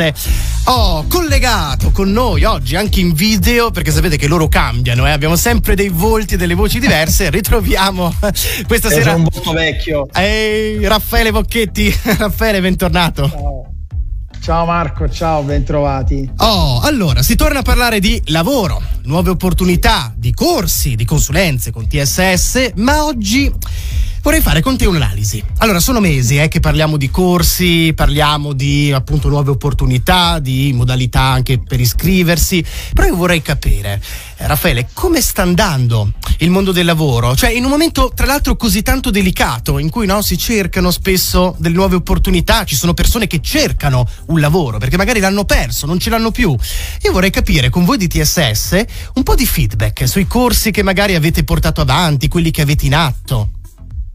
TSS. Ho collegato con noi oggi anche in video, perché sapete che loro cambiano, eh? abbiamo sempre dei volti e delle voci diverse. Ritroviamo questa È sera. un volto vecchio. Ehi, Raffaele Bocchetti. Raffaele, bentornato. Ciao. Ciao Marco, ciao, bentrovati. Oh, allora, si torna a parlare di lavoro, nuove opportunità, di corsi, di consulenze con TSS, ma oggi vorrei fare con te un'analisi. Allora, sono mesi eh, che parliamo di corsi, parliamo di appunto nuove opportunità, di modalità anche per iscriversi, però io vorrei capire, eh, Raffaele, come sta andando il mondo del lavoro? Cioè, in un momento tra l'altro così tanto delicato, in cui no, si cercano spesso delle nuove opportunità, ci sono persone che cercano un lavoro perché magari l'hanno perso, non ce l'hanno più. Io vorrei capire con voi di TSS un po' di feedback sui corsi che magari avete portato avanti, quelli che avete in atto.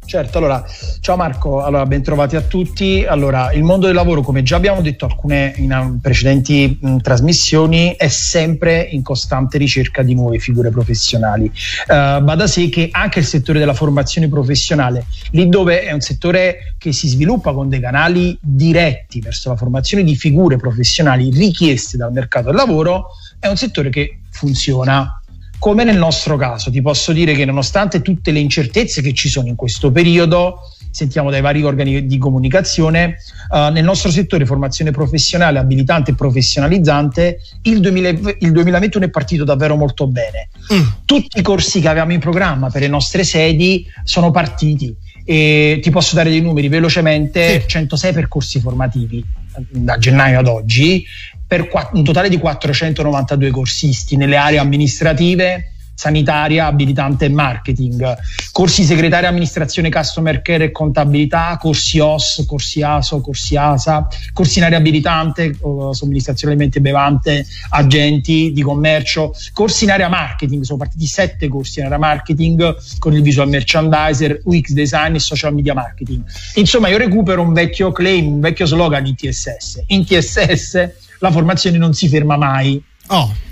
Certo, allora, ciao Marco, allora ben trovati a tutti. Allora, il mondo del lavoro, come già abbiamo detto alcune in precedenti mh, trasmissioni, è sempre in costante ricerca di nuove figure professionali. Uh, va da sé che anche il settore della formazione professionale, lì dove è un settore che si sviluppa con dei canali diretti verso la formazione di figure professionali richieste dal mercato del lavoro, è un settore che funziona come nel nostro caso, ti posso dire che nonostante tutte le incertezze che ci sono in questo periodo, sentiamo dai vari organi di comunicazione, uh, nel nostro settore formazione professionale, abilitante e professionalizzante, il, 2000, il 2021 è partito davvero molto bene. Mm. Tutti i corsi che avevamo in programma per le nostre sedi sono partiti e ti posso dare dei numeri velocemente, sì. 106 percorsi formativi da gennaio ad oggi, per un totale di 492 corsisti nelle aree amministrative, sanitaria, abilitante e marketing, corsi segretaria amministrazione customer care e contabilità, corsi OS, corsi ASO, corsi ASA, corsi in area abilitante, somministrazione alimenti e bevante, agenti di commercio, corsi in area marketing, sono partiti sette corsi in area marketing con il visual merchandiser, UX design e social media marketing. Insomma, io recupero un vecchio claim, un vecchio slogan di TSS. In TSS la formazione non si ferma mai. Oh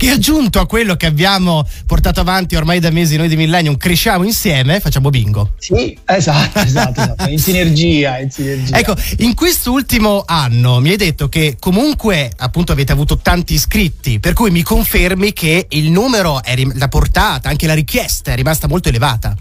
che aggiunto a quello che abbiamo portato avanti ormai da mesi noi di Millennium, cresciamo insieme, facciamo bingo. Sì, esatto, esatto, esatto. in sinergia, in sinergia. Ecco, in quest'ultimo anno mi hai detto che comunque appunto avete avuto tanti iscritti, per cui mi confermi che il numero, è rim- la portata, anche la richiesta è rimasta molto elevata.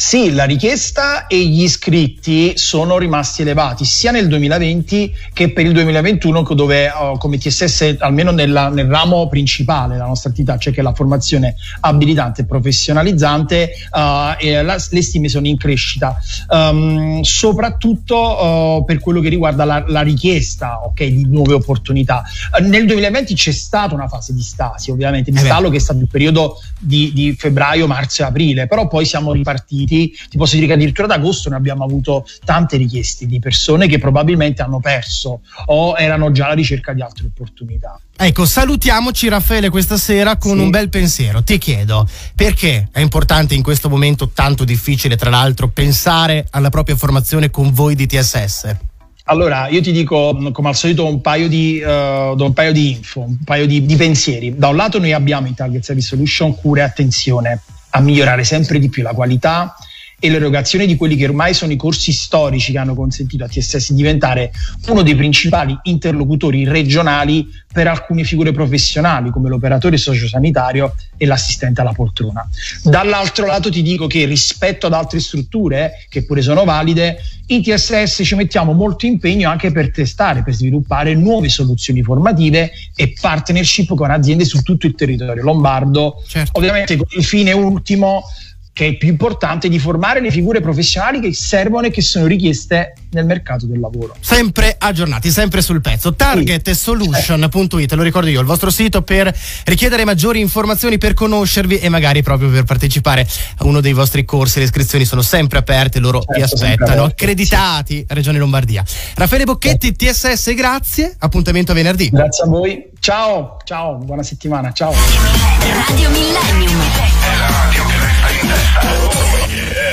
Sì, la richiesta e gli iscritti sono rimasti elevati sia nel 2020 che per il 2021 dove oh, come TSS almeno nella, nel ramo principale della nostra attività, cioè che è la formazione abilitante e professionalizzante, uh, e la, le stime sono in crescita, um, soprattutto uh, per quello che riguarda la, la richiesta okay, di nuove opportunità. Uh, nel 2020 c'è stata una fase di stasi, ovviamente, di stallo che è stato il periodo di, di febbraio, marzo e aprile, però poi siamo ripartiti ti posso dire che addirittura ad agosto ne abbiamo avuto tante richieste di persone che probabilmente hanno perso o erano già alla ricerca di altre opportunità. Ecco, salutiamoci Raffaele questa sera con sì. un bel pensiero. Ti chiedo perché è importante in questo momento tanto difficile, tra l'altro, pensare alla propria formazione con voi di TSS? Allora, io ti dico come al solito un paio di, uh, un paio di info, un paio di, di pensieri. Da un lato noi abbiamo in Target Service Solution cura e attenzione a migliorare sempre di più la qualità e l'erogazione di quelli che ormai sono i corsi storici che hanno consentito a TSS di diventare uno dei principali interlocutori regionali per alcune figure professionali come l'operatore sociosanitario e l'assistente alla poltrona. Dall'altro lato ti dico che rispetto ad altre strutture che pure sono valide, in TSS ci mettiamo molto impegno anche per testare, per sviluppare nuove soluzioni formative e partnership con aziende su tutto il territorio lombardo, certo. ovviamente con il fine ultimo che è più importante di formare le figure professionali che servono e che sono richieste nel mercato del lavoro. Sempre aggiornati, sempre sul pezzo. Targetsolution.it, lo ricordo io, il vostro sito per richiedere maggiori informazioni, per conoscervi e magari proprio per partecipare a uno dei vostri corsi. Le iscrizioni sono sempre aperte, loro certo, vi aspettano. Accreditati, sì. Regione Lombardia. Raffaele Bocchetti, certo. TSS, grazie. Appuntamento a venerdì. Grazie a voi. Ciao, ciao, buona settimana. Ciao. Radio Millennium. Yeah.